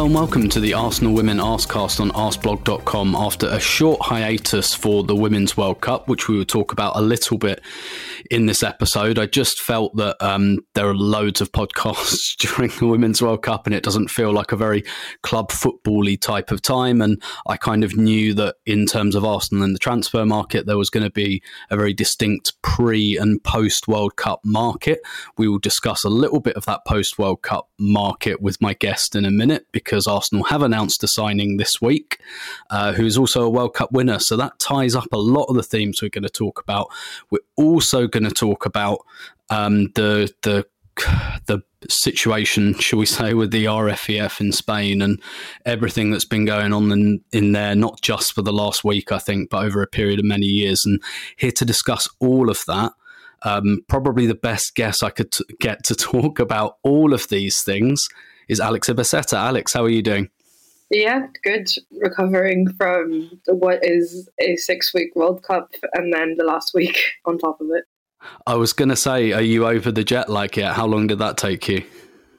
Hello and welcome to the Arsenal Women Arsecast on arsblog.com after a short hiatus for the Women's World Cup, which we will talk about a little bit in this episode. I just felt that um, there are loads of podcasts during the Women's World Cup and it doesn't feel like a very club football type of time. And I kind of knew that in terms of Arsenal and the transfer market, there was going to be a very distinct pre and post World Cup market. We will discuss a little bit of that post World Cup market with my guest in a minute because Arsenal have announced a signing this week, uh, who is also a World Cup winner. So that ties up a lot of the themes we're going to talk about. We're also going to talk about um, the the the situation, shall we say, with the RFEF in Spain and everything that's been going on in, in there, not just for the last week, I think, but over a period of many years. And here to discuss all of that, um, probably the best guess I could t- get to talk about all of these things is Alex Ibaceta. Alex, how are you doing? Yeah, good. Recovering from what is a six week World Cup and then the last week on top of it. I was going to say, are you over the jet lag yet? How long did that take you?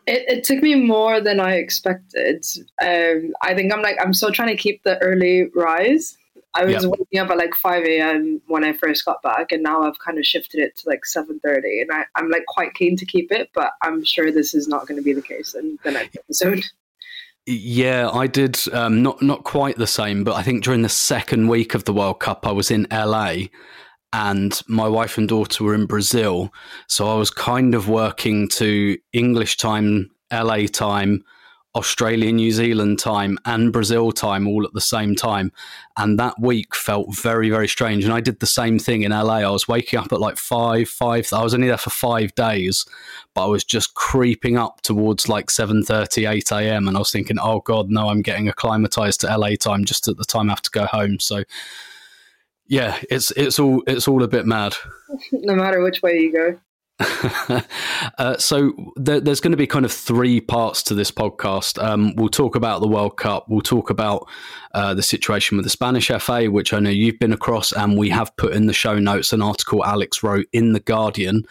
It, it took me more than I expected. Um, I think I'm like, I'm still trying to keep the early rise. I was yep. waking up at like 5 a.m. when I first got back, and now I've kind of shifted it to like 7:30, and I, I'm like quite keen to keep it, but I'm sure this is not going to be the case in the next episode. Yeah, I did um, not not quite the same, but I think during the second week of the World Cup, I was in LA, and my wife and daughter were in Brazil, so I was kind of working to English time, LA time, Australia, New Zealand time and Brazil time all at the same time. And that week felt very, very strange. And I did the same thing in LA. I was waking up at like five, five. I was only there for five days, but I was just creeping up towards like 7.30, 8 a.m. And I was thinking, oh God, no, I'm getting acclimatized to LA time just at the time I have to go home. So yeah, it's, it's all, it's all a bit mad. no matter which way you go. uh, so there, there's going to be kind of three parts to this podcast. Um, we'll talk about the World Cup. We'll talk about uh, the situation with the Spanish FA, which I know you've been across, and we have put in the show notes an article Alex wrote in the Guardian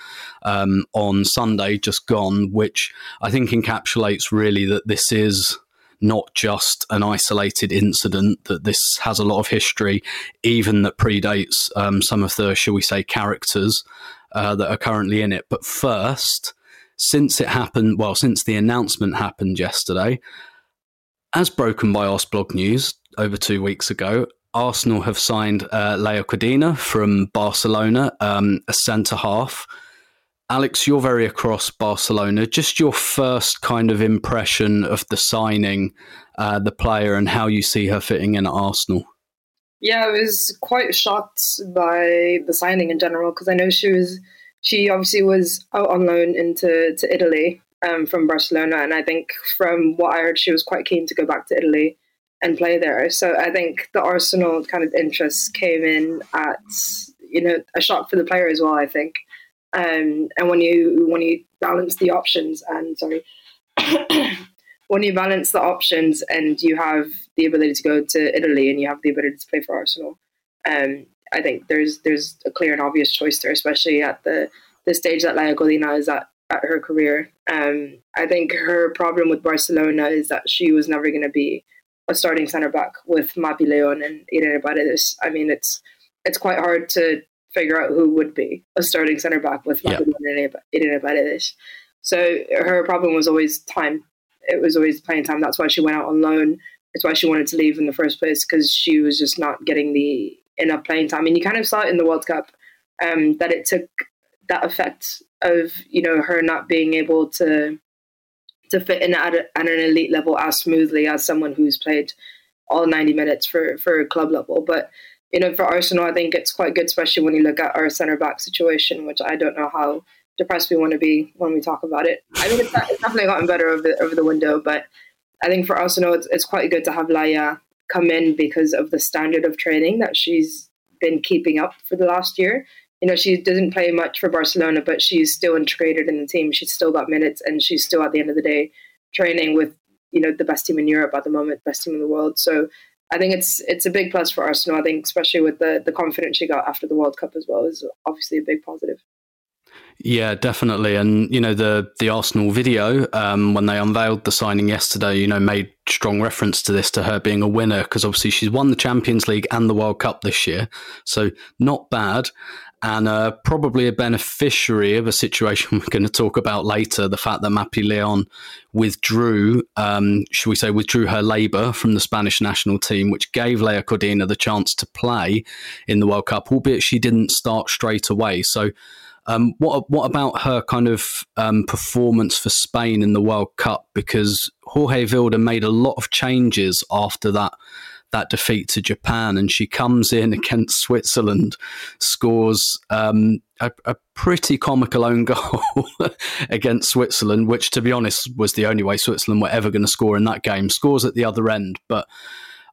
um, on Sunday, just gone, which I think encapsulates really that this is not just an isolated incident, that this has a lot of history, even that predates um, some of the, shall we say, characters uh, that are currently in it. But first, since it happened, well, since the announcement happened yesterday, as broken by Arsblog News over two weeks ago, Arsenal have signed uh, Laia Codina from Barcelona, um, a centre half. Alex, you're very across Barcelona. Just your first kind of impression of the signing, uh, the player, and how you see her fitting in at Arsenal. Yeah, I was quite shocked by the signing in general because I know she was she obviously was out on loan into to Italy um, from Barcelona, and I think from what I heard, she was quite keen to go back to Italy and play there. So I think the Arsenal kind of interest came in at you know a shock for the player as well. I think, um, and when you when you balance the options and sorry. When you balance the options and you have the ability to go to Italy and you have the ability to play for Arsenal, um, I think there's there's a clear and obvious choice there, especially at the the stage that Laia Codina is at at her career. Um, I think her problem with Barcelona is that she was never going to be a starting centre back with Mapi Leon and Irene Paredes. I mean, it's it's quite hard to figure out who would be a starting centre back with Mapi Leon and Irene Paredes. So her problem was always time it was always playing time. That's why she went out on loan it's why she wanted to leave in the first place because she was just not getting the enough playing time. And you kind of saw it in the World Cup um, that it took that effect of you know her not being able to to fit in at, a, at an elite level as smoothly as someone who's played all 90 minutes for for club level. But you know, for Arsenal, I think it's quite good, especially when you look at our centre back situation, which I don't know how depressed we want to be when we talk about it. I mean, it's, it's definitely gotten better over the, over the window, but I think for Arsenal, it's, it's quite good to have Laia come in because of the standard of training that she's been keeping up for the last year. You know, she doesn't play much for Barcelona, but she's still integrated in the team. She's still got minutes, and she's still at the end of the day training with you know the best team in Europe at the moment, best team in the world. So I think it's it's a big plus for Arsenal. I think especially with the the confidence she got after the World Cup as well is obviously a big positive. Yeah, definitely. And you know the the Arsenal video um, when they unveiled the signing yesterday, you know, made strong reference to this to her being a winner because obviously she's won the Champions League and the World Cup this year, so not bad and uh, probably a beneficiary of a situation we're going to talk about later. The fact that Mapi Leon withdrew, um, should we say, withdrew her labour from the Spanish national team, which gave Laia Codina the chance to play in the World Cup, albeit she didn't start straight away. So, um, what what about her kind of um, performance for Spain in the World Cup? Because Jorge Vilda made a lot of changes after that that defeat to Japan, and she comes in against Switzerland, scores um, a, a, pretty comical own goal against Switzerland, which, to be honest, was the only way Switzerland were ever going to score in that game. Scores at the other end, but.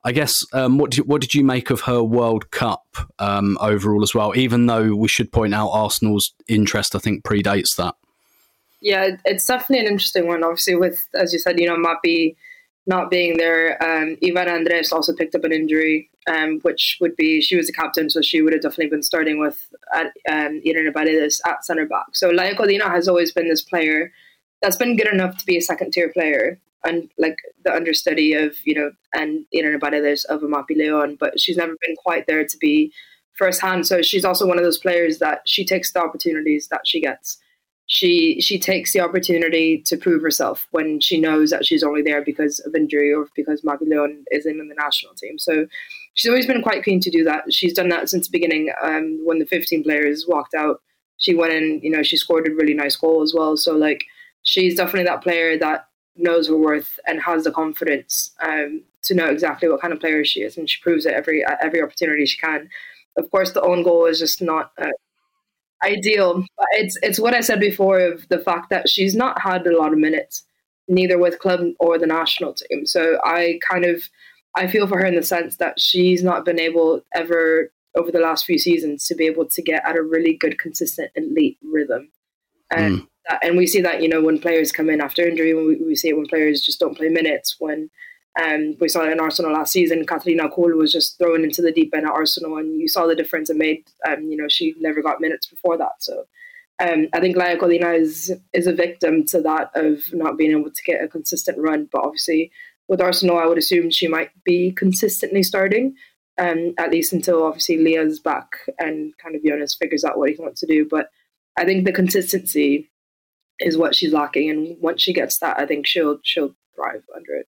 I guess um, what did you, what did you make of her World Cup um, overall as well? Even though we should point out Arsenal's interest, I think predates that. Yeah, it's definitely an interesting one. Obviously, with as you said, you know, Mapi not being there, um, Ivana Andres also picked up an injury, um, which would be she was the captain, so she would have definitely been starting with at, um, Irene Paredes at centre back. So Laia Codina has always been this player that's been good enough to be a second tier player and like the understudy of you know and Irene Paredes of Mapi Leon, but she's never been quite there to be first hand. So she's also one of those players that she takes the opportunities that she gets she she takes the opportunity to prove herself when she knows that she's only there because of injury or because Mapi Leon isn't in the national team. So she's always been quite keen to do that. She's done that since the beginning. Um, when the 15 players walked out, she went in. You know, she scored a really nice goal as well. So like, she's definitely that player that knows her worth and has the confidence um, to know exactly what kind of player she is, and she proves it every every opportunity she can. Of course, the own goal is just not uh, ideal. But it's it's what I said before of the fact that she's not had a lot of minutes, neither with club or the national team. So I kind of I feel for her in the sense that she's not been able ever over the last few seasons to be able to get at a really good, consistent, elite rhythm. And mm. that, and we see that you know when players come in after injury, when we, we see it when players just don't play minutes, when um, we saw it in Arsenal last season. Kathrine Kühl was just thrown into the deep end at Arsenal, and you saw the difference it made. Um, you know, she never got minutes before that. So um, I think Laia Codina is is a victim to that of not being able to get a consistent run. But obviously, with Arsenal, I would assume she might be consistently starting, um, at least until obviously Leah's back and kind of Jonas figures out what he wants to do. But I think the consistency is what she's lacking, and once she gets that, I think she'll she'll thrive under it.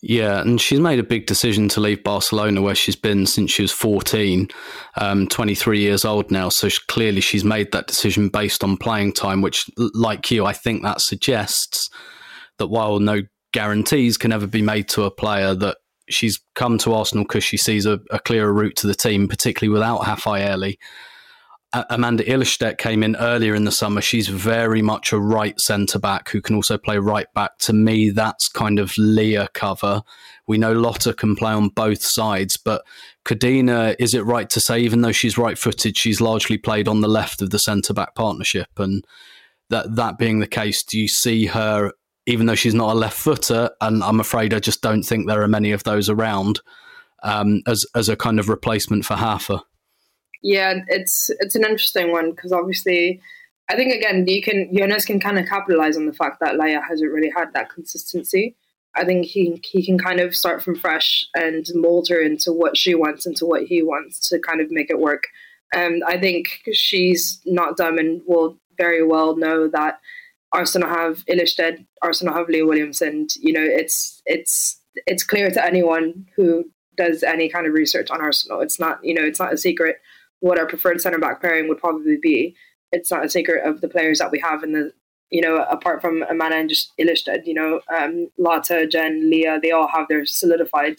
Yeah, and she's made a big decision to leave Barcelona, where she's been since she was 14, um, 23 years old now. So she, clearly, she's made that decision based on playing time, which, like you, I think that suggests that while no guarantees can ever be made to a player, that she's come to Arsenal because she sees a, a, clearer route to the team, particularly without Rafaelle. Amanda Ilestedt came in earlier in the summer. She's very much a right centre back who can also play right back. To me, that's kind of Leah cover. We know Lotte can play on both sides, but Codina, is it right to say, even though she's right footed, she's largely played on the left of the centre back partnership? And that, that being the case, do you see her, even though she's not a left footer, and I'm afraid I just don't think there are many of those around, um, as, as a kind of replacement for Hafa? Yeah, it's it's an interesting one because obviously, I think again you can Jonas can kind of capitalize on the fact that Laia hasn't really had that consistency. I think he he can kind of start from fresh and mold her into what she wants, into what he wants to kind of make it work. And I think she's not dumb and will very well know that Arsenal have Ilestedt, Arsenal have Leah Williams, and you know it's it's it's clear to anyone who does any kind of research on Arsenal. It's not, you know, it's not a secret what our preferred centre back pairing would probably be. It's not a secret of the players that we have in the, you know, apart from Amanda and just Ilestedt, you know, um, Lotte, Jen, Leah, they all have their solidified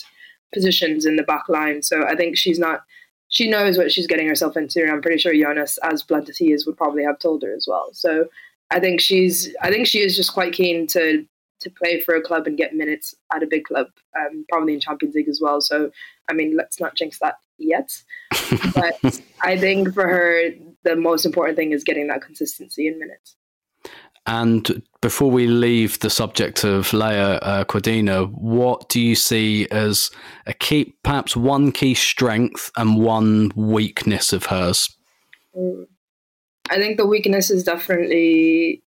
positions in the back line. So I think she's not, she knows what she's getting herself into. And I'm pretty sure Jonas, as blunt as he is, would probably have told her as well. So I think she's, I think she is just quite keen to to play for a club and get minutes at a big club, um, probably in Champions League as well. So, I mean, let's not jinx that yet. but I think for her, the most important thing is getting that consistency in minutes. And before we leave the subject of Leah uh, Codina, what do you see as a key, perhaps one key strength and one weakness of hers? Mm. I think the weakness is definitely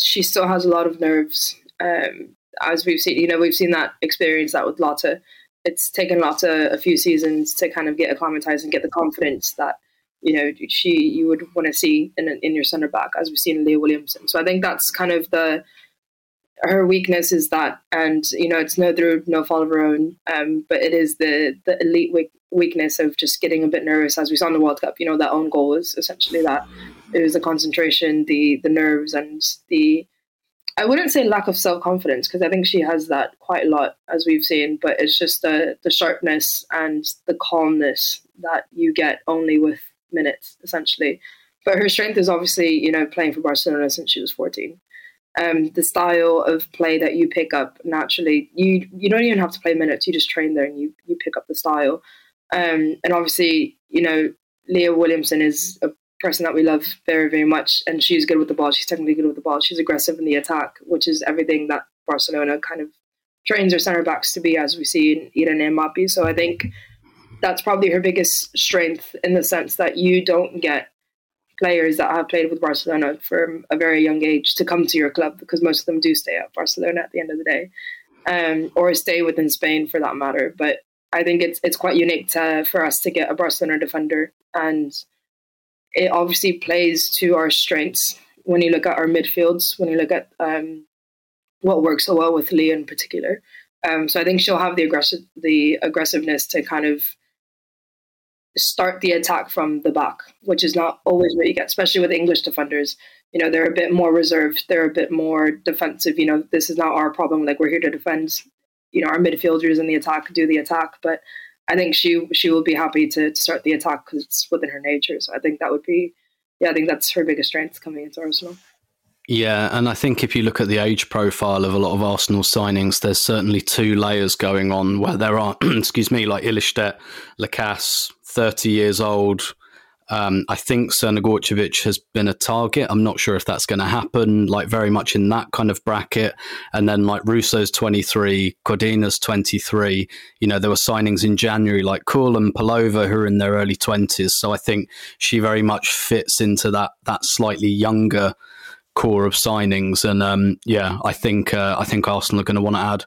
she still has a lot of nerves um, as we've seen, you know, we've seen that experience that with Lotte. It's taken Lotte a few seasons to kind of get acclimatized and get the confidence that you know she you would want to see in in your centre back, as we've seen Leah Williamson. So I think that's kind of the her weakness is that, and you know, it's no through no fault of her own, um, but it is the the elite weak, weakness of just getting a bit nervous, as we saw in the World Cup. You know, that own goal was essentially that. It was the concentration, the the nerves, and the I wouldn't say lack of self confidence because I think she has that quite a lot, as we've seen. But it's just the the sharpness and the calmness that you get only with minutes, essentially. But her strength is obviously, you know, playing for Barcelona since she was fourteen. Um, the style of play that you pick up naturally, you you don't even have to play minutes. You just train there and you you pick up the style. Um, and obviously, you know, Leah Williamson is a person that we love very, very much. And she's good with the ball. She's technically good with the ball. She's aggressive in the attack, which is everything that Barcelona kind of trains their center backs to be, as we see in Irene Mapi. So I think that's probably her biggest strength in the sense that you don't get players that have played with Barcelona from a very young age to come to your club because most of them do stay at Barcelona at the end of the day, um, or stay within Spain for that matter. But I think it's it's quite unique to, for us to get a Barcelona defender and it obviously plays to our strengths when you look at our midfields, when you look at um, what works so well with Leah in particular. Um, so I think she'll have the aggressive the aggressiveness to kind of start the attack from the back, which is not always what you get, especially with English defenders. You know, they're a bit more reserved, they're a bit more defensive. You know, this is not our problem. Like we're here to defend. You know, our midfielders in the attack do the attack, but I think she she will be happy to, to start the attack because it's within her nature. So I think that would be, yeah, I think that's her biggest strength coming into Arsenal. Yeah, and I think if you look at the age profile of a lot of Arsenal signings, there's certainly two layers going on where there are, excuse me, like Ilestedt, Lacasse, 30 years old, um, I think Crnogorcevic has been a target. I'm not sure if that's going to happen, like very much in that kind of bracket. And then like Russo's 23, Codina's 23. You know, there were signings in January like Kuhl and Pelova who are in their early 20s. So I think she very much fits into that that slightly younger core of signings. And um, yeah, I think uh, I think Arsenal are going to want to add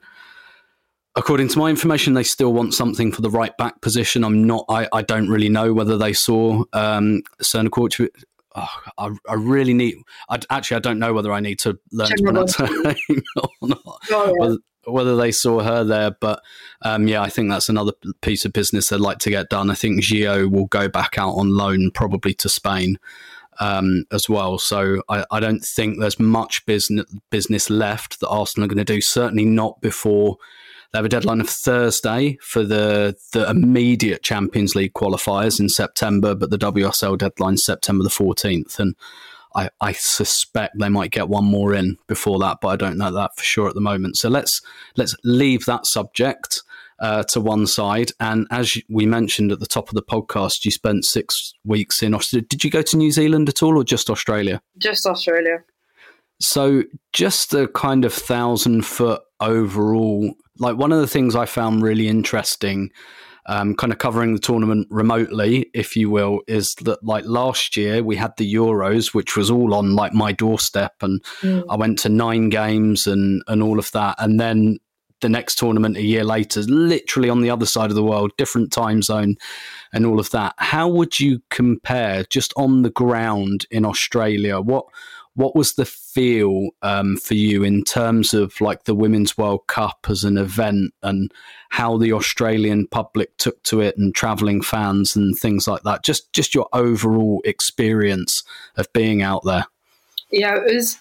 according to my information, they still want something for the right back position. I'm not. I, I don't really know whether they saw um, Cerna Oh, I, I, really need. I, actually, I don't know whether I need to learn to pronounce her name or not. Oh, yeah. whether, whether, they saw her there, but um, yeah, I think that's another piece of business they'd like to get done. I think Gio will go back out on loan, probably to Spain. Um, as well. So I, I, don't think there's much business business left that Arsenal are going to do. Certainly not before they have a deadline of Thursday for the, the immediate Champions League qualifiers in September, but the WSL deadline is September the 14th. And I, I, suspect they might get one more in before that, but I don't know that for sure at the moment. So let's let's leave that subject uh, to one side. And as we mentioned at the top of the podcast, you spent six weeks in Australia. Did you go to New Zealand at all, or just Australia? Just Australia. So just the kind of thousand foot overall like one of the things I found really interesting, um, kind of covering the tournament remotely, if you will, is that like last year we had the Euros, which was all on like my doorstep, and mm. I went to nine games and and all of that, and then the next tournament a year later, literally on the other side of the world, different time zone, and all of that. How would you compare just on the ground in Australia? What what was the feel um, for you in terms of like the Women's World Cup as an event and how the Australian public took to it and traveling fans and things like that? Just just your overall experience of being out there. Yeah, it was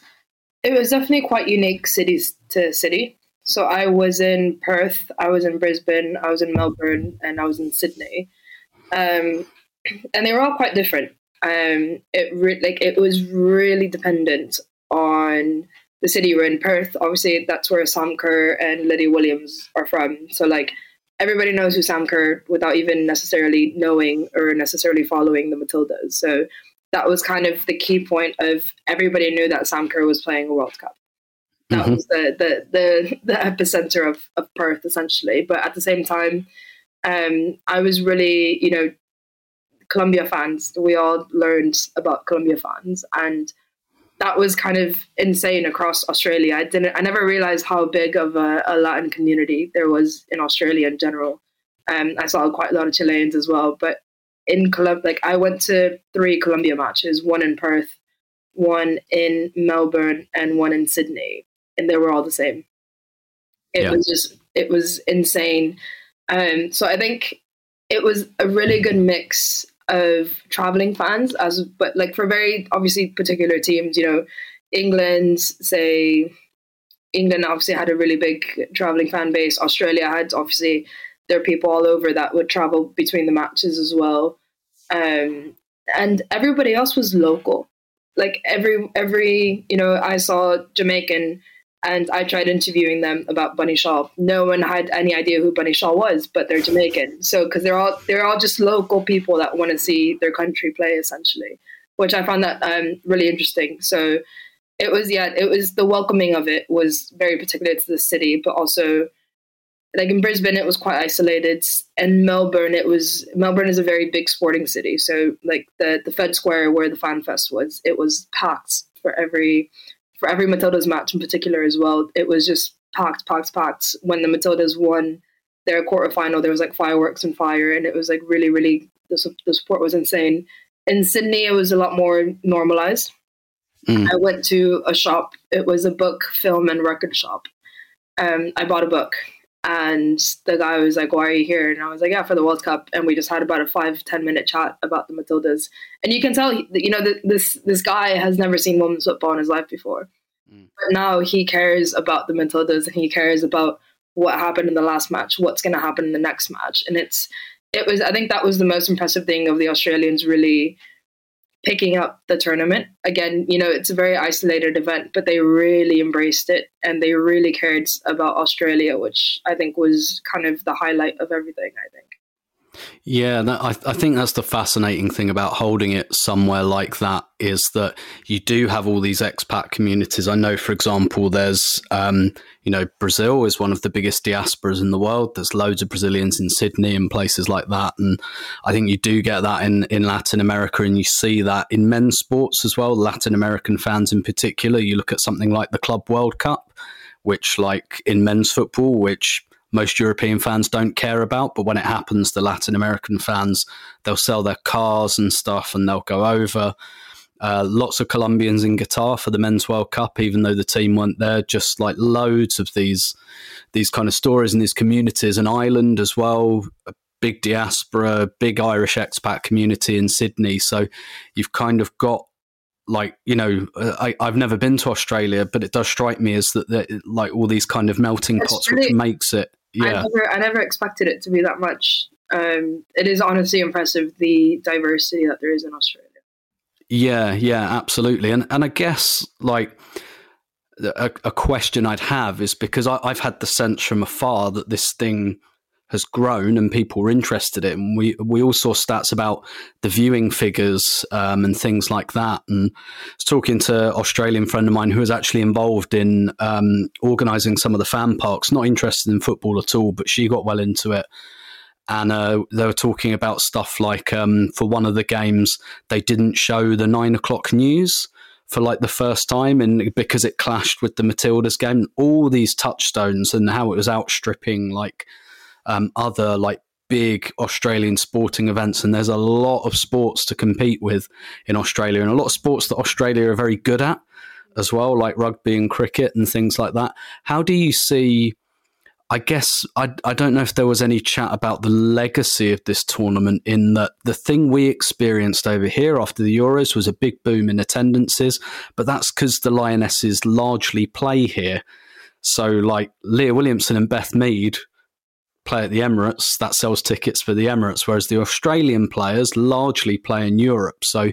it was definitely quite unique city to city. So I was in Perth, I was in Brisbane, I was in Melbourne, and I was in Sydney, um, and they were all quite different. Um, it re- like it was really dependent on the city were in. Perth, obviously, that's where Sam Kerr and Lydia Williams are from. So like everybody knows who Sam Kerr without even necessarily knowing or necessarily following the Matildas. So that was kind of the key point of everybody knew that Sam Kerr was playing a World Cup. That mm-hmm. was the, the the the epicenter of, of Perth essentially. But at the same time, um, I was really, you know, Colombia fans. We all learned about Colombia fans, and that was kind of insane across Australia. I didn't, I never realized how big of a, a Latin community there was in Australia in general. Um, I saw quite a lot of Chileans as well, but in Colombia, like I went to three Colombia matches, one in Perth, one in Melbourne, and one in Sydney, and they were all the same. It yeah. was just, it was insane. Um, so I think it was a really good mix of traveling fans as but like for very obviously particular teams you know england say england obviously had a really big traveling fan base. Australia had obviously there are people all over that would travel between the matches as well. Um, and everybody else was local. Like every every you know i saw jamaican and I tried interviewing them about Bunny Shaw. No one had any idea who Bunny Shaw was, but they're Jamaican. So because they're all they're all just local people that want to see their country play, essentially, which I found that um, really interesting. So it was yeah, it was the welcoming of it was very particular to the city, but also like in Brisbane, it was quite isolated. And Melbourne, it was Melbourne is a very big sporting city. So like the the Fed Square where the Fan Fest was, it was packed for every for every Matildas match in particular as well, it was just packed, packed, packed. When the Matildas won their quarterfinal, there was like fireworks and fire, and it was like really, really the, the support was insane. In Sydney, it was a lot more normalized. Mm. I went to a shop. It was a book, film, and record shop. Um, I bought a book and the guy was like, "Why are you here?" And I was like, "Yeah, for the World Cup." And we just had about a five ten minute chat about the Matildas. And you can tell, you know, this this guy has never seen women's football in his life before, mm. but now he cares about the Matildas and he cares about what happened in the last match, what's going to happen in the next match. And it's it was I think that was the most impressive thing of the Australians really picking up the tournament. Again, you know, it's a very isolated event, but they really embraced it and they really cared about Australia, which I think was kind of the highlight of everything, I think. Yeah, that, I, I think that's the fascinating thing about holding it somewhere like that is that you do have all these expat communities. I know, for example, there's, um, you know, Brazil is one of the biggest diasporas in the world. There's loads of Brazilians in Sydney and places like that. And I think you do get that in, in Latin America and you see that in men's sports as well, Latin American fans in particular. You look at something like the Club World Cup, which, like in men's football, which most European fans don't care about. But when it happens, the Latin American fans, they'll sell their cars and stuff and they'll go over. Uh, lots of Colombians in Qatar for the Men's World Cup, even though the team weren't there. Just like loads of these these kind of stories in these communities. And Ireland as well, a big diaspora, big Irish expat community in Sydney. So you've kind of got like you know uh, I, i've never been to australia but it does strike me as that, that like all these kind of melting pots really, which makes it yeah. I never, I never expected it to be that much. Um, it is honestly impressive the diversity that there is in Australia. Yeah, yeah, absolutely. And and I guess like a, a question I'd have is because I, I've had the sense from afar that this thing has grown and people are interested in. We we all saw stats about the viewing figures um, and things like that. And I was talking to an Australian friend of mine who was actually involved in um, organising some of the fan parks. Not interested in football at all, but she got well into it. And uh, they were talking about stuff like um, for one of the games they didn't show the nine o'clock news for like the first time and because it clashed with the Matildas game all these touchstones and how it was outstripping like um, other like big Australian sporting events, and there's a lot of sports to compete with in Australia, and a lot of sports that Australia are very good at. as well, like rugby and cricket and things like that. How do you see? I guess I, I don't know if there was any chat about the legacy of this tournament in that the thing we experienced over here after the Euros was a big boom in attendances, but that's because the Lionesses largely play here. So, like Leah Williamson and Beth Mead play at the Emirates, that sells tickets for the Emirates, whereas the Australian players largely play in Europe. So,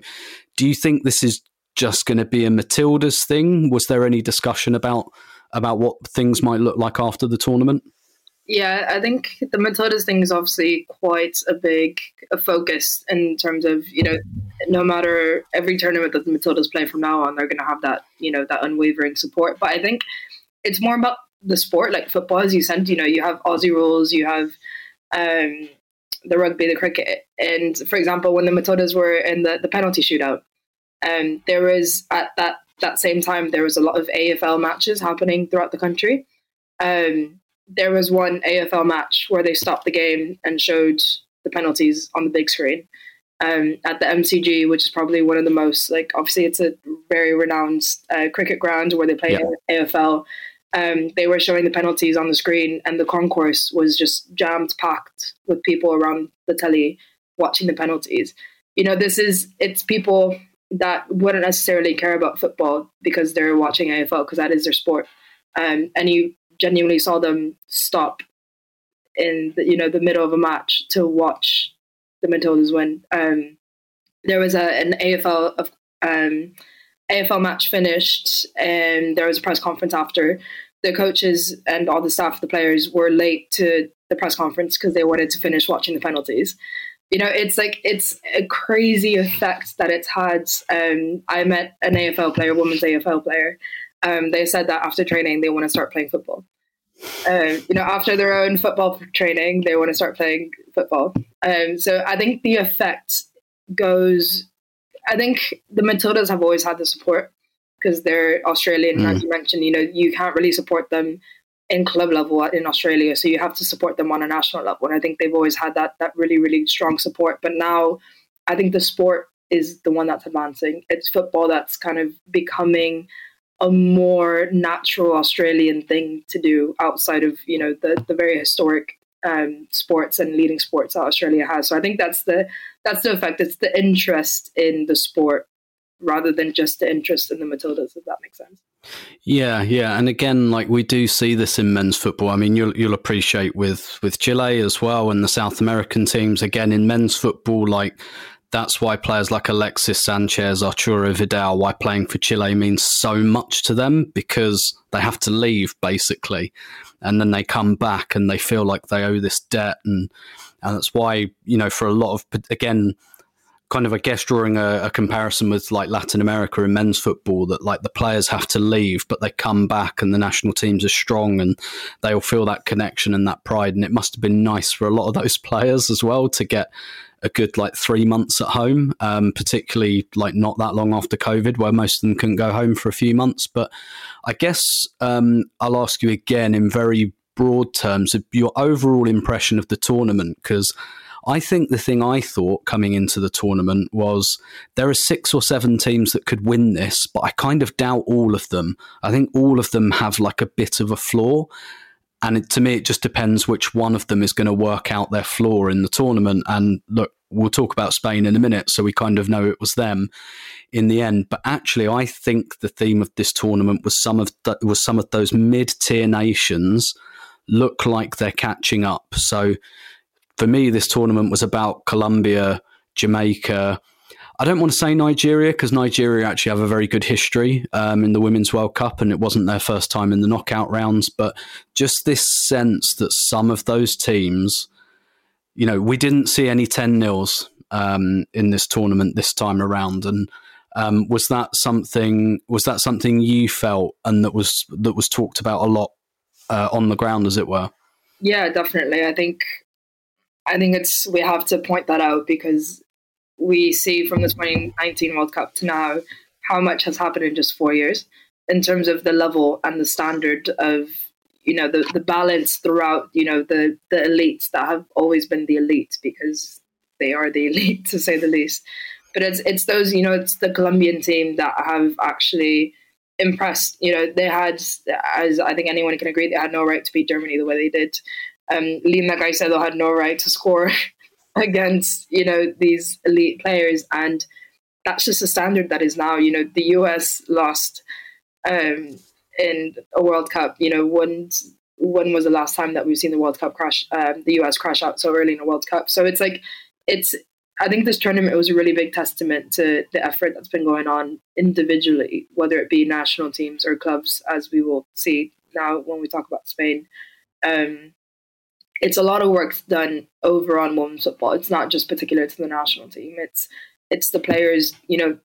do you think this is just going to be a Matilda's thing? Was there any discussion about about what things might look like after the tournament? Yeah, I think the Matildas thing is obviously quite a big a focus in terms of you know no matter every tournament that the Matildas play from now on, they're going to have that you know that unwavering support. But I think it's more about the sport, like football, as you said. You know, you have Aussie rules, you have um, the rugby, the cricket, and for example, when the Matildas were in the, the penalty shootout, um, there was at that that same time there was a lot of AFL matches happening throughout the country. Um, there was one AFL match where they stopped the game and showed the penalties on the big screen um, at the MCG, which is probably one of the most like obviously it's a very renowned uh, cricket ground where they play yeah. AFL. Um, they were showing the penalties on the screen, and the concourse was just jammed packed with people around the telly watching the penalties. You know, this is it's people that wouldn't necessarily care about football because they're watching AFL because that is their sport. Um, and you genuinely saw them stop in the, you know the middle of a match to watch the Matildas win. Um, there was a, an AFL of, um, AFL match finished, and there was a press conference after. The coaches and all the staff, the players, were late to the press conference because they wanted to finish watching the penalties you know, it's like it's a crazy effect that it's had. Um, I met an AFL player, women's AFL player. Um, they said that after training, they want to start playing football. Um, you know, after their own football training, they want to start playing football. Um, so I think the effect goes. I think the Matildas have always had the support because they're Australian, mm. as you mentioned. You know, you can't really support them in club level in Australia. So you have to support them on a national level. And I think they've always had that that really, really strong support. But now I think the sport is the one that's advancing. It's football that's kind of becoming a more natural Australian thing to do outside of, you know, the the very historic um, sports and leading sports that Australia has. So I think that's the that's the effect. It's the interest in the sport rather than just the interest in the Matildas, if that makes sense. Yeah, yeah, and again, like we do see this in men's football. I mean, you'll you'll appreciate with with Chile as well, and the South American teams. Again, in men's football, like that's why players like Alexis Sanchez, Arturo Vidal, why playing for Chile means so much to them because they have to leave basically, and then they come back and they feel like they owe this debt, and and that's why you know for a lot of again kind of, I guess, drawing a, a, comparison with like Latin America in men's football, that like the players have to leave, but they come back and the national teams are strong and they all feel that connection and that pride. And it must have been nice for a lot of those players as well to get a good like three months at home, um, particularly like not that long after COVID, where most of them couldn't go home for a few months. But I guess um, I'll ask you again in very broad terms your overall impression of the tournament because I think the thing I thought coming into the tournament was there are six or seven teams that could win this, but I kind of doubt all of them. I think all of them have like a bit of a flaw. And it, to me, it just depends which one of them is going to work out their flaw in the tournament. And look, we'll talk about Spain in a minute, so we kind of know it was them in the end. But actually, I think the theme of this tournament was some of was some of those mid-tier nations look like they're catching up. So for me, this tournament was about Colombia, Jamaica. I don't want to say Nigeria because Nigeria actually have a very good history um, in the Women's World Cup and it wasn't their first time in the knockout rounds. But just this sense that some of those teams, you know, we didn't see any 10 nils um, in this tournament this time around. And um, was that something? Was that something you felt and that was that was talked about a lot uh, on the ground, as it were? Yeah, definitely. I think I think it's we have to point that out because we see from the 2019 World Cup to now how much has happened in just four years in terms of the level and the standard of you know the, the balance throughout you know the the elites that have always been the elites because they are the elite to say the least but it's it's those you know it's the Colombian team that have actually impressed. You know, they had, as I think anyone can agree, they had no right to beat Germany the way they did. Um, Linda Caicedo had no right to score against, you know, these elite players. And that's just a standard that is now, you know, the US lost um, in a World Cup, you know, when, when was the last time that we've seen the World Cup crash, um, the US crash out so early in a World Cup? So it's like, it's I think this tournament was a really big testament to the effort that's been going on individually, whether it be national teams or clubs, as we will see now when we talk about Spain. Um, it's a lot of work done over on women's football. It's not just particular to the national team. It's it's the players, you know,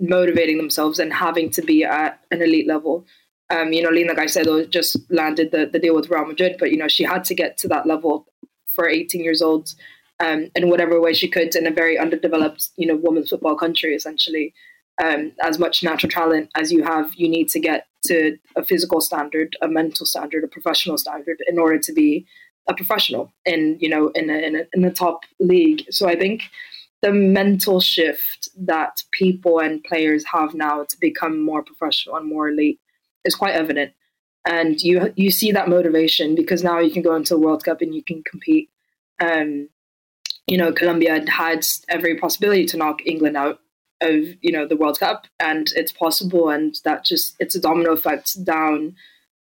motivating themselves and having to be at an elite level. Um, you know, Linda Caicedo just landed the, the deal with Real Madrid, but you know, she had to get to that level for 18 years old um, in whatever way she could in a very underdeveloped, you know, women's football country, essentially. Um, as much natural talent as you have, you need to get to a physical standard, a mental standard, a professional standard in order to be a professional in, you know, in a, in a, in a top league. So I think the mental shift that people and players have now to become more professional and more elite is quite evident. And you you see that motivation because now you can go into the World Cup and you can compete um, you know, Colombia had every possibility to knock England out of, you know, the World Cup. And it's possible. And that just, it's a domino effect down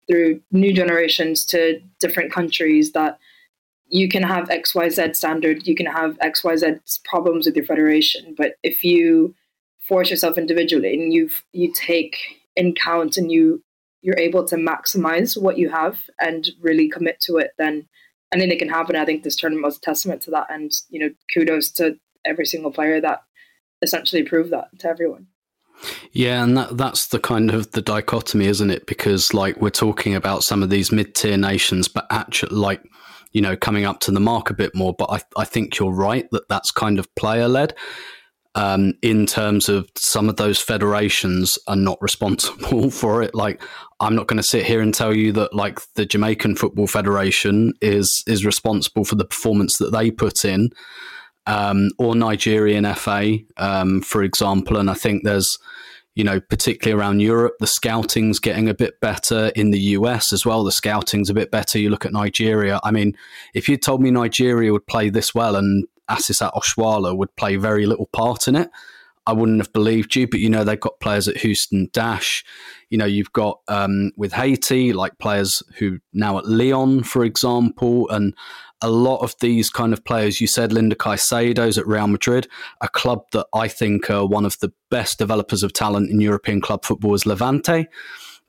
through new generations to different countries that you can have XYZ standard, you can have XYZ problems with your federation. But if you force yourself individually and you you take in count and you you're able to maximize what you have and really commit to it, then anything can happen. I think this tournament was a testament to that, and you know, kudos to every single player that essentially proved that to everyone. Yeah, and that that's the kind of the dichotomy, isn't it? Because like we're talking about some of these mid tier nations, but actually, like you know, coming up to the mark a bit more. But I I think you're right that that's kind of player led um, in terms of some of those federations are not responsible for it. Like, I'm not going to sit here and tell you that like the Jamaican Football Federation is is responsible for the performance that they put in, um, or Nigerian FA, um, for example. And I think there's you know, particularly around Europe, the scouting's getting a bit better. In the US as well, the scouting's a bit better. You look at Nigeria. I mean, if you told me Nigeria would play this well and Asisat Oshoala would play very little part in it. I wouldn't have believed you, but you know they've got players at Houston Dash. You know you've got um, with Haiti like players who now at Lyon, for example, and a lot of these kind of players. You said Linda Caicedo's at Real Madrid, a club that I think are one of the best developers of talent in European club football is Levante.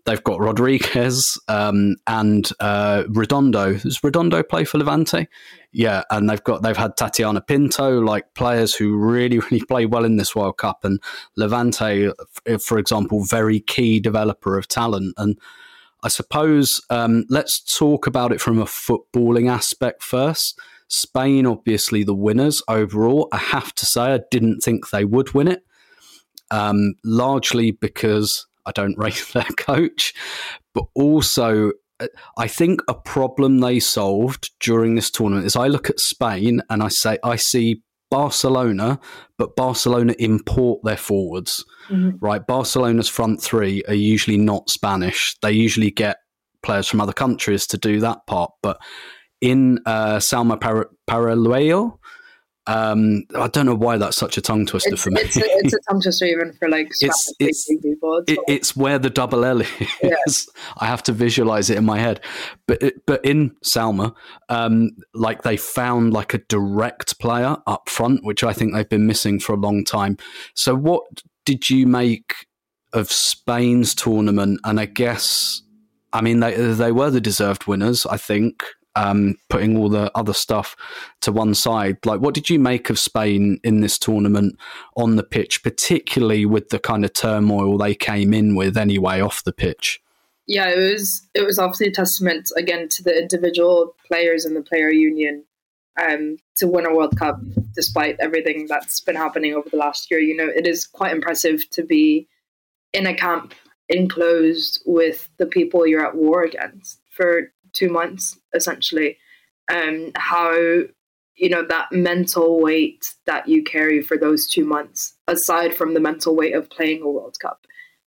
They've got Rodriguez um, and uh, Redondo. Does Redondo play for Levante? Yeah, and they've got they've had Tatiana Pinto, like players who really really play well in this World Cup, and Levante, for example, very key developer of talent. And I suppose um, let's talk about it from a footballing aspect first. Spain, obviously, the winners overall. I have to say, I didn't think they would win it, um, largely because I don't rate their coach, but also uh, I think a problem they solved during this tournament is I look at Spain and I say I see Barcelona, but Barcelona import their forwards. Mm-hmm. Right, Barcelona's front three are usually not Spanish. They usually get players from other countries to do that part. But in uh, Salma Par- Paralluelo, um, I don't know why that's such a tongue twister it's, for me. It's a, it's a, tongue twister even for like it's it's, people. It's, it, it's where the double L is. Yeah. I have to visualize it in my head. But it, but in Salma, um, like they found like a direct player up front, which I think they've been missing for a long time. So what did you make of Spain's tournament? And I guess, I mean, they they were the deserved winners. I think um, putting all the other stuff to one side. Like, what did you make of Spain in this tournament on the pitch, particularly with the kind of turmoil they came in with anyway off the pitch? Yeah, it was it was obviously a testament again to the individual players and the player union um, to win a World Cup, despite everything that's been happening over the last year. You know, it is quite impressive to be in a camp enclosed with the people you're at war against for two months essentially um how you know that mental weight that you carry for those two months aside from the mental weight of playing a world cup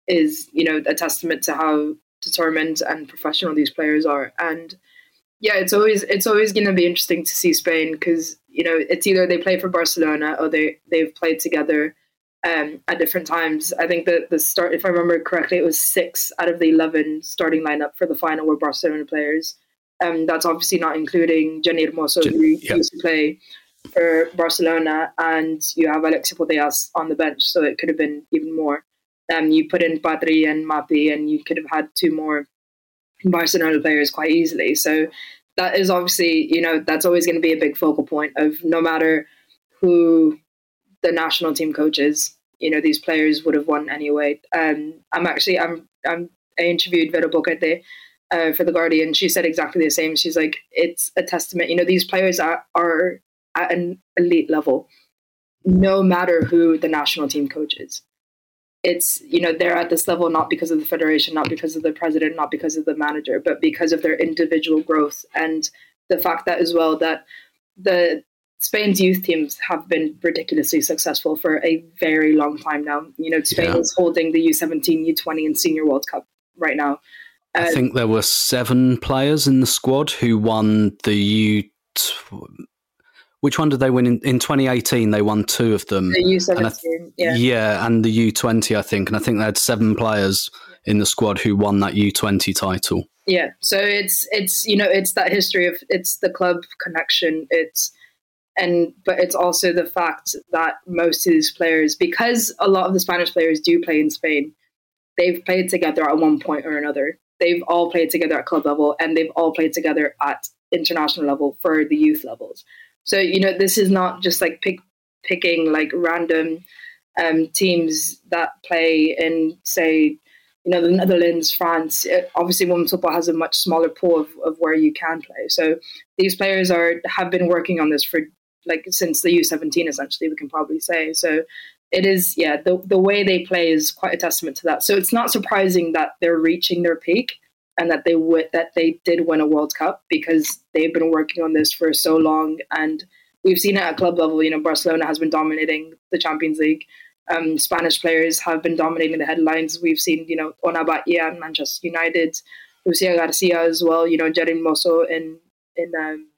is you know a testament to how determined and professional these players are. And yeah, it's always it's always going to be interesting to see Spain because you know it's either they play for Barcelona or they they've played together um, at different times. I think that the start, if I remember correctly, it was six out of the eleven starting lineup for the final were Barcelona players. Um, that's obviously not including Jenni Hermoso, who yeah. used to play for Barcelona, and you have Alexia Putellas on the bench, so it could have been even more. Um, you put in Patri and Mapi, and you could have had two more Barcelona players quite easily. So that is obviously, you know, that's always going to be a big focal point of no matter who the national team coaches, you know, these players would have won anyway. Um, I'm actually, I'm, I'm, I interviewed Vero Boquete uh, for the Guardian. She said exactly the same. She's like, it's a testament. You know, these players are, are at an elite level, no matter who the national team coaches it's you know they're at this level not because of the federation not because of the president not because of the manager but because of their individual growth and the fact that as well that the Spain's youth teams have been ridiculously successful for a very long time now. You know, Spain yeah. is holding the U17, U20, and Senior World Cup right now. Uh, I think there were seven players in the squad who won the U which one did they win in, in 2018? They won two of them. The U17, th- yeah. Yeah, and the U20, I think. And I think they had seven players in the squad who won that U20 title. Yeah, so it's it's you know it's that history of it's the club connection. It's and but it's also the fact that most of these players, because a lot of the Spanish players do play in Spain, they've played together at one point or another. They've all played together at club level, and they've all played together at international level for the youth levels. So you know, this is not just like pick, picking like random um, teams that play in, say, you know, the Netherlands, France. It, obviously, women's football has a much smaller pool of, of where you can play. So these players are have been working on this for like since the U17, essentially. We can probably say so. It is, yeah. The the way they play is quite a testament to that. So it's not surprising that they're reaching their peak and that they w- that they did win a World Cup because they've been working on this for so long, and we've seen it at club level. You know, Barcelona has been dominating the Champions League. Um, Spanish players have been dominating the headlines. We've seen, you know, Ona Batlle and Manchester United, Lucia Garcia as well. You know, Jenni Hermoso in in um,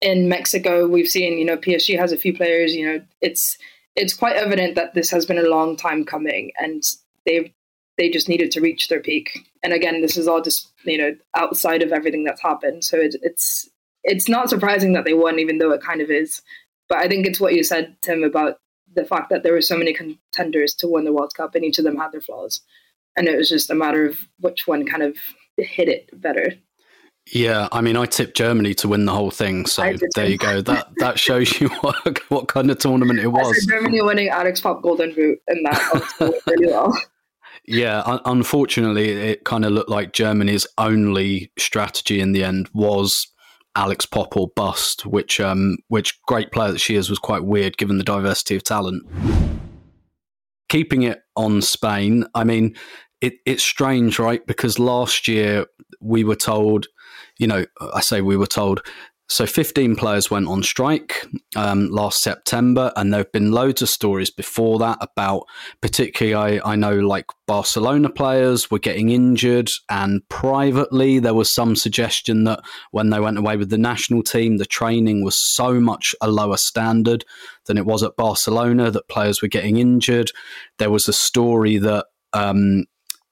in Mexico. We've seen, you know, PSG has a few players. You know, it's it's quite evident that this has been a long time coming, and they've they just needed to reach their peak. And again, this is all just you know outside of everything that's happened. So it, it's it's not surprising that they won, even though it kind of is. But I think it's what you said, Tim, about the fact that there were so many contenders to win the World Cup, and each of them had their flaws, and it was just a matter of which one kind of hit it better. Yeah, I mean, I tipped Germany to win the whole thing, so there you go. That that shows you what, what kind of tournament it was. Germany winning Alex Popp Golden Boot, and that really well. Yeah, un- unfortunately, it kind of looked like Germany's only strategy in the end was Alex Popp or bust, which um, which great player that she is was quite weird given the diversity of talent. Keeping it on Spain, I mean, it, it's strange, right? Because last year we were told, you know, I say we were told so 15 players went on strike um, last September, and there have been loads of stories before that about, particularly, I, I know like Barcelona players were getting injured, and privately there was some suggestion that when they went away with the national team, the training was so much a lower standard than it was at Barcelona that players were getting injured. There was a story that um,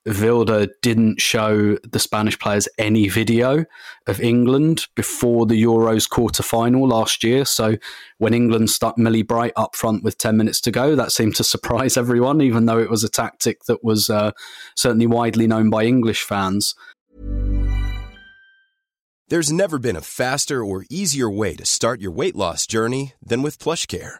Vilda didn't show the Spanish players any video of England before the Euros quarter final last year. So when England stuck Millie Bright up front with 10 minutes to go, that seemed to surprise everyone, even though it was a tactic that was uh, certainly widely known by English fans. There's never been a faster or easier way to start your weight loss journey than with PlushCare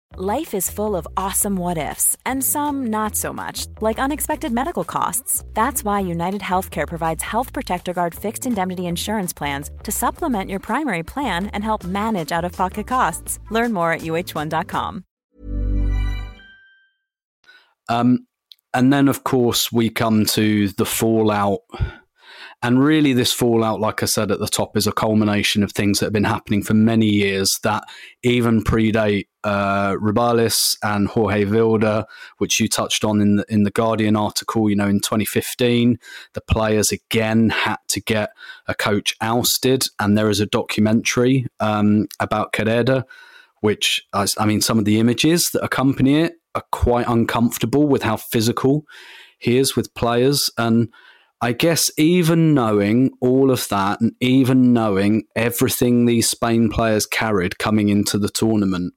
Life is full of awesome what ifs, and some not so much, like unexpected medical costs. That's why United Healthcare provides Health Protector Guard fixed indemnity insurance plans to supplement your primary plan and help manage out of pocket costs. Learn more at uh1.com. Um, and then, of course, we come to the fallout and really, this fallout, like I said at the top, is a culmination of things that have been happening for many years that even predate uh, Rubiales and Jorge Vilda, which you touched on in the, in the Guardian article. You know, in 2015, the players again had to get a coach ousted, and there is a documentary um, about Quereda, which I mean, some of the images that accompany it are quite uncomfortable with how physical he is with players and I guess even knowing all of that and even knowing everything these Spain players carried coming into the tournament,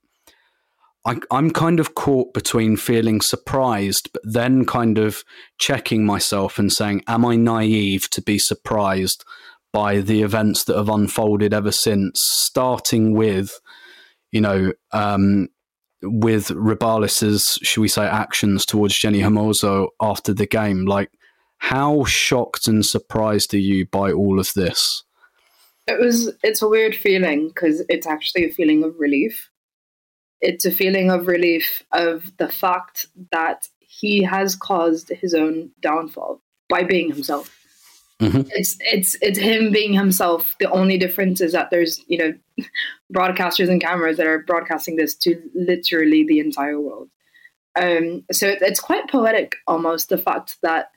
I, am kind of caught between feeling surprised, but then kind of checking myself and saying, Am I naive to be surprised by the events that have unfolded ever since? Starting with, you know, um, with Rubiales's, should we say, actions towards Jenni Hermoso after the game. Like, how shocked and surprised are you by all of this? It was. It's a weird feeling because it's actually a feeling of relief. It's a feeling of relief of the fact that he has caused his own downfall by being himself. Mm-hmm. It's it's it's him being himself. The only difference is that there's you know broadcasters and cameras that are broadcasting this to literally the entire world. Um, so it, it's quite poetic almost the fact that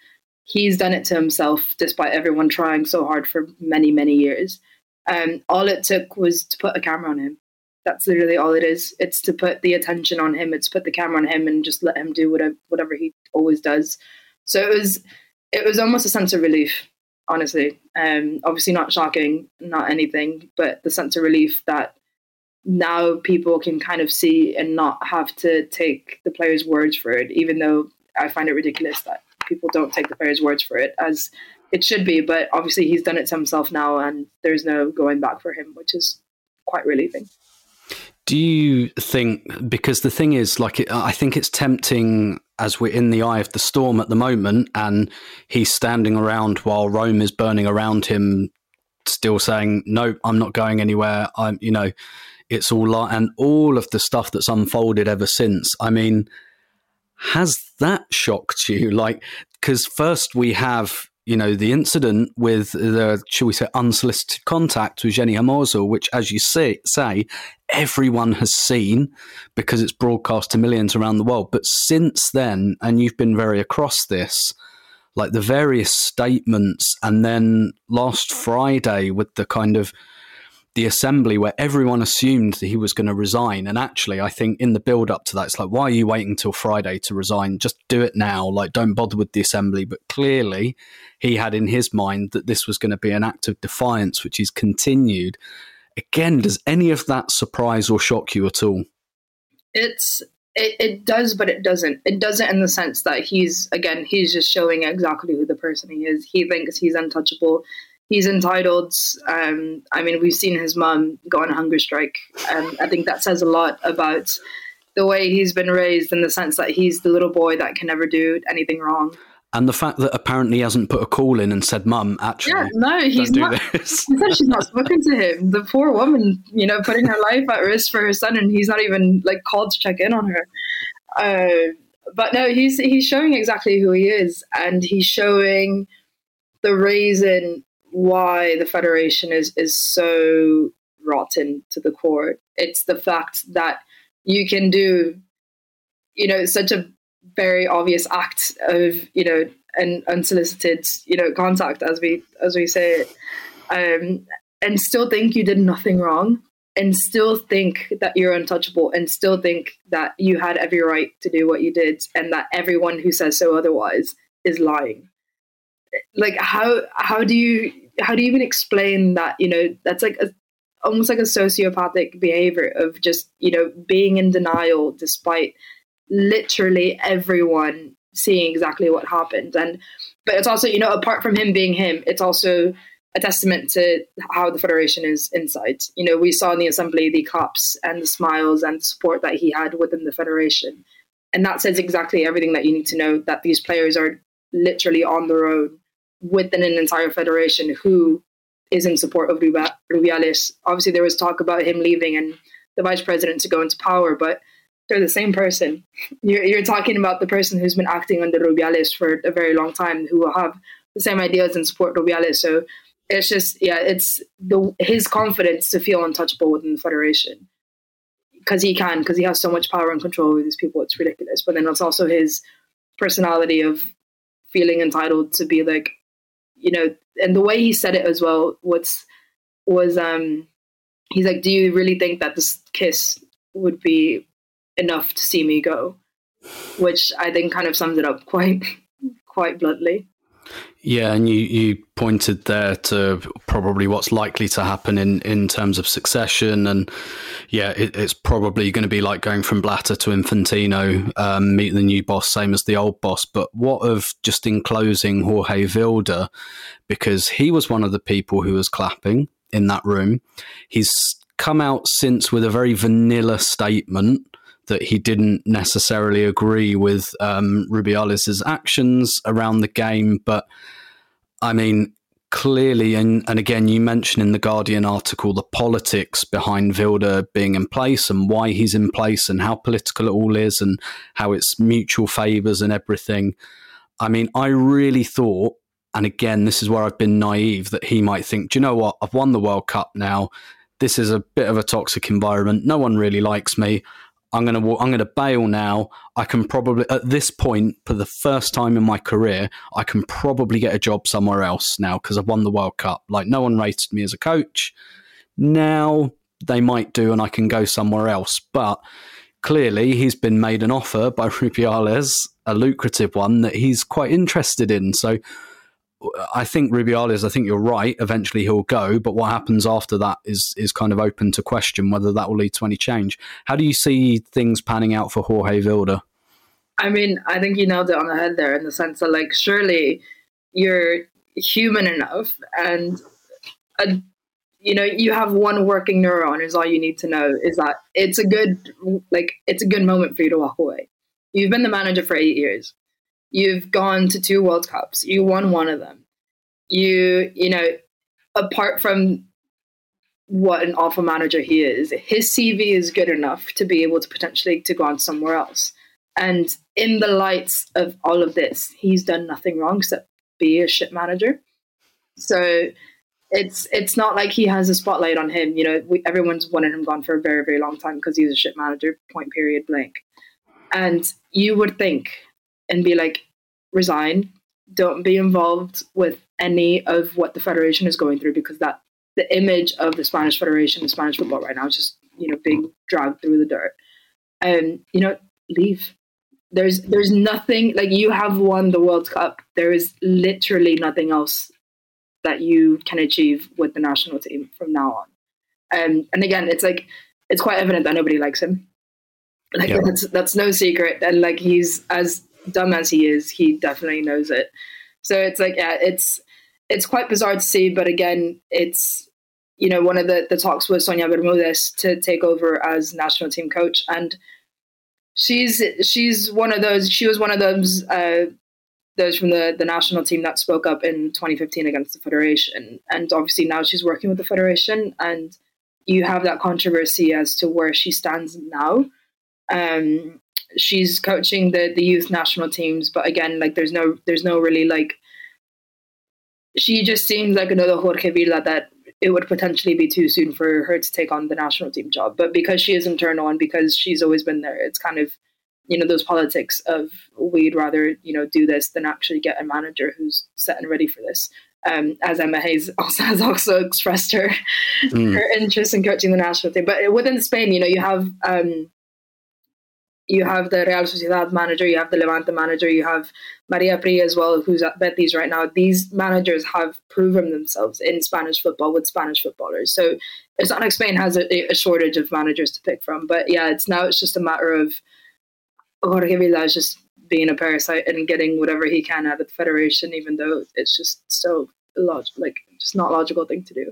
he's done it to himself despite everyone trying so hard for many many years. Um, all it took was to put a camera on him. That's literally all it is. It's to put the attention on him. It's put the camera on him and just let him do whatever whatever he always does. So it was it was almost a sense of relief honestly. Um, obviously not shocking not anything but the sense of relief that now people can kind of see and not have to take the player's words for it even though i find it ridiculous that people don't take the player's words for it as it should be. But obviously, he's done it to himself now, and there's no going back for him, which is quite relieving. Do you think because the thing is, like, I think it's tempting as we're in the eye of the storm at the moment, and he's standing around while Rome is burning around him, still saying, "No, I'm not going anywhere." I'm, you know, it's all and all of the stuff that's unfolded ever since. I mean, has that shocked you? Like, because first we have you know the incident with the shall we say unsolicited contact with Jenni Hermoso, which, as you say, say everyone has seen because it's broadcast to millions around the world. But since then, and you've been very across this, like the various statements, and then last Friday with the kind of the assembly where everyone assumed that he was going to resign. And actually, I think in the build up to that, it's like, why are you waiting until Friday to resign? Just do it now. Like, don't bother with the assembly. But clearly, he had in his mind that this was going to be an act of defiance, which is continued. Again, does any of that surprise or shock you at all? It's it, it does, but it doesn't. It doesn't in the sense that he's again he's just showing exactly who the person he is. He thinks he's untouchable he's entitled. Um, I mean, we've seen his mum go on a hunger strike, and I think that says a lot about the way he's been raised in the sense that he's the little boy that can never do anything wrong. And the fact that apparently he hasn't put a call in and said, "Mum, actually, yeah, no, he's not." he said she's not spoken to him. The poor woman, you know, putting her life at risk for her son, and he's not even like called to check in on her. Uh, but no, he's he's showing exactly who he is, and he's showing the reason why the federation is is so rotten to the core. It's the fact that you can do, you know, such a very obvious act of, you know, an unsolicited, you know, contact as we as we say it, um, and still think you did nothing wrong, and still think that you're untouchable, and still think that you had every right to do what you did, and that everyone who says so otherwise is lying. Like how how do you how do you even explain that? You know, that's like a, almost like a sociopathic behavior of just you know being in denial despite literally everyone seeing exactly what happened and but it's also you know apart from him being him it's also a testament to how the federation is inside. You know, we saw in the assembly the claps and the smiles and the support that he had within the federation, and that says exactly everything that you need to know. That these players are literally on their own within an entire federation who is in support of Rubiales. Obviously, there was talk about him leaving and the vice president to go into power, but they're the same person. You're, you're talking about the person who's been acting under Rubiales for a very long time, who will have the same ideas and support Rubiales. So it's just, yeah, it's the his confidence to feel untouchable within the federation because he can, because he has so much power and control over these people. It's ridiculous. But then it's also his personality of feeling entitled to be like, you know, and the way he said it as well was was um he's like, Do you really think that this kiss would be enough to see me go? Which I think kind of sums it up quite quite bluntly. Yeah, and you, you pointed there to probably what's likely to happen in, in terms of succession. And yeah, it, it's probably going to be like going from Blatter to Infantino, um, meet the new boss, same as the old boss. But what of just in closing Jorge Vilda? Because he was one of the people who was clapping in that room. He's come out since with a very vanilla statement that he didn't necessarily agree with um, Rubiales' actions around the game. But I mean, clearly, and, and again, you mentioned in the Guardian article the politics behind Vilda being in place and why he's in place and how political it all is and how it's mutual favours and everything. I mean, I really thought, and again, this is where I've been naive, that he might think, do you know what? I've won the World Cup now. This is a bit of a toxic environment. No one really likes me. I'm gonna I'm gonna bail now. I can probably at this point for the first time in my career, I can probably get a job somewhere else now because I've won the World Cup. Like no one rated me as a coach. Now they might do, and I can go somewhere else. But clearly, he's been made an offer by Rubiales, a lucrative one that he's quite interested in. So I think Rubiales, I think you're right. Eventually he'll go, but what happens after that is is kind of open to question whether that will lead to any change. How do you see things panning out for Jorge Vilda? I mean, I think you nailed it on the head there in the sense that, like, surely you're human enough and, uh, you know, you have one working neuron is all you need to know is that it's a good, like, it's a good moment for you to walk away. You've been the manager for eight years You've gone to two World Cups. You won one of them. You, you know, apart from what an awful manager he is, his CV is good enough to be able to potentially to go on somewhere else. And in the lights of all of this, he's done nothing wrong except be a shit manager. So it's it's not like he has a spotlight on him. You know, we, everyone's wanted him gone for a very very long time because he was a shit manager. Point period blank. And you would think and be like, resign. Don't be involved with any of what the federation is going through because that the image of the Spanish Federation, the Spanish football right now, is just you know being dragged through the dirt. And you know, leave. There's there's nothing like you have won the World Cup. There is literally nothing else that you can achieve with the national team from now on. Um, and again, it's like it's quite evident that nobody likes him. Like yeah. that's that's no secret. And like he's as dumb as he is, he definitely knows it. So it's like, yeah, it's it's quite bizarre to see, but again, it's you know one of the the talks was Sonia Bermudez to take over as national team coach, and she's she's one of those. She was one of those. Uh, those from the, the national team that spoke up in 2015 against the federation and obviously now she's working with the federation and you have that controversy as to where she stands now um, she's coaching the the youth national teams, but again, like there's no there's no really like she just seems like another Jorge Vilda that it would potentially be too soon for her to take on the national team job. But because she is internal and because she's always been there, it's kind of you know those politics of we'd rather you know do this than actually get a manager who's set and ready for this. Um, as Emma Hayes also has also expressed her mm. her interest in coaching the national team. But within Spain, you know, you have um, you have the Real Sociedad manager, you have the Levante manager, you have Maria Pry as well, who's at Betis right now. These managers have proven themselves in Spanish football with Spanish footballers. So it's not like Spain has a, a shortage of managers to pick from. But yeah, it's now it's just a matter of Jorge Vilda just being a parasite and getting whatever he can out of the federation, even though it's just so large, like just not logical thing to do.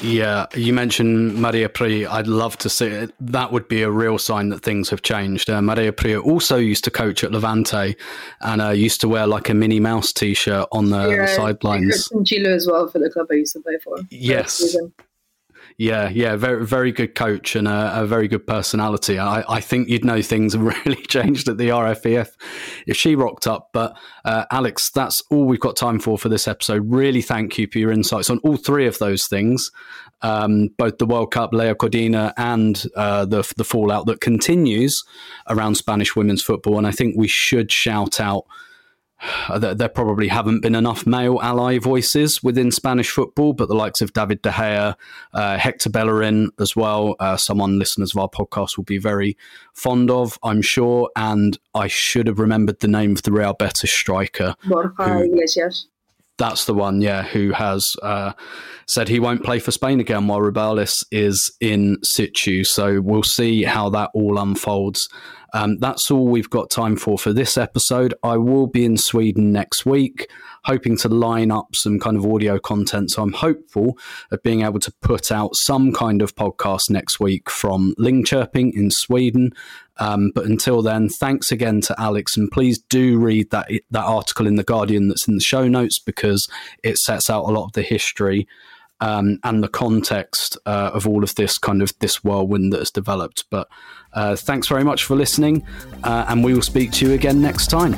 Yeah, you mentioned Maria Pry. I'd love to see it. That would be a real sign that things have changed. Uh, Maria Pry also used to coach at Levante and uh, used to wear like a Minnie Mouse t shirt on the, yeah, the sidelines. In Chile as well for the club I used to play for. Yes. Yeah, yeah, very very good coach and a, a very good personality. I, I, think you'd know things have really changed at the RFEF if she rocked up. But uh, Alex, that's all we've got time for for this episode. Really, thank you for your insights on all three of those things, um, both the World Cup, Laia Codina, and uh, the the fallout that continues around Spanish women's football. And I think we should shout out there probably haven't been enough male ally voices within Spanish football, but the likes of David De Gea, uh, Hector Bellerin as well, uh, someone listeners of our podcast will be very fond of, I'm sure. And I should have remembered the name of the Real Betis striker. Borja who, Iglesias. That's the one, yeah, who has uh, said he won't play for Spain again while Rubiales is in situ. So we'll see how that all unfolds. Um, that's all we've got time for for this episode. I will be in Sweden next week, hoping to line up some kind of audio content. So I'm hopeful of being able to put out some kind of podcast next week from Linköping in Sweden. Um, but until then, thanks again to Alex, and please do read that that article in the Guardian that's in the show notes because it sets out a lot of the history um, and the context uh, of all of this kind of this whirlwind that has developed. But uh, thanks very much for listening, uh, and we will speak to you again next time.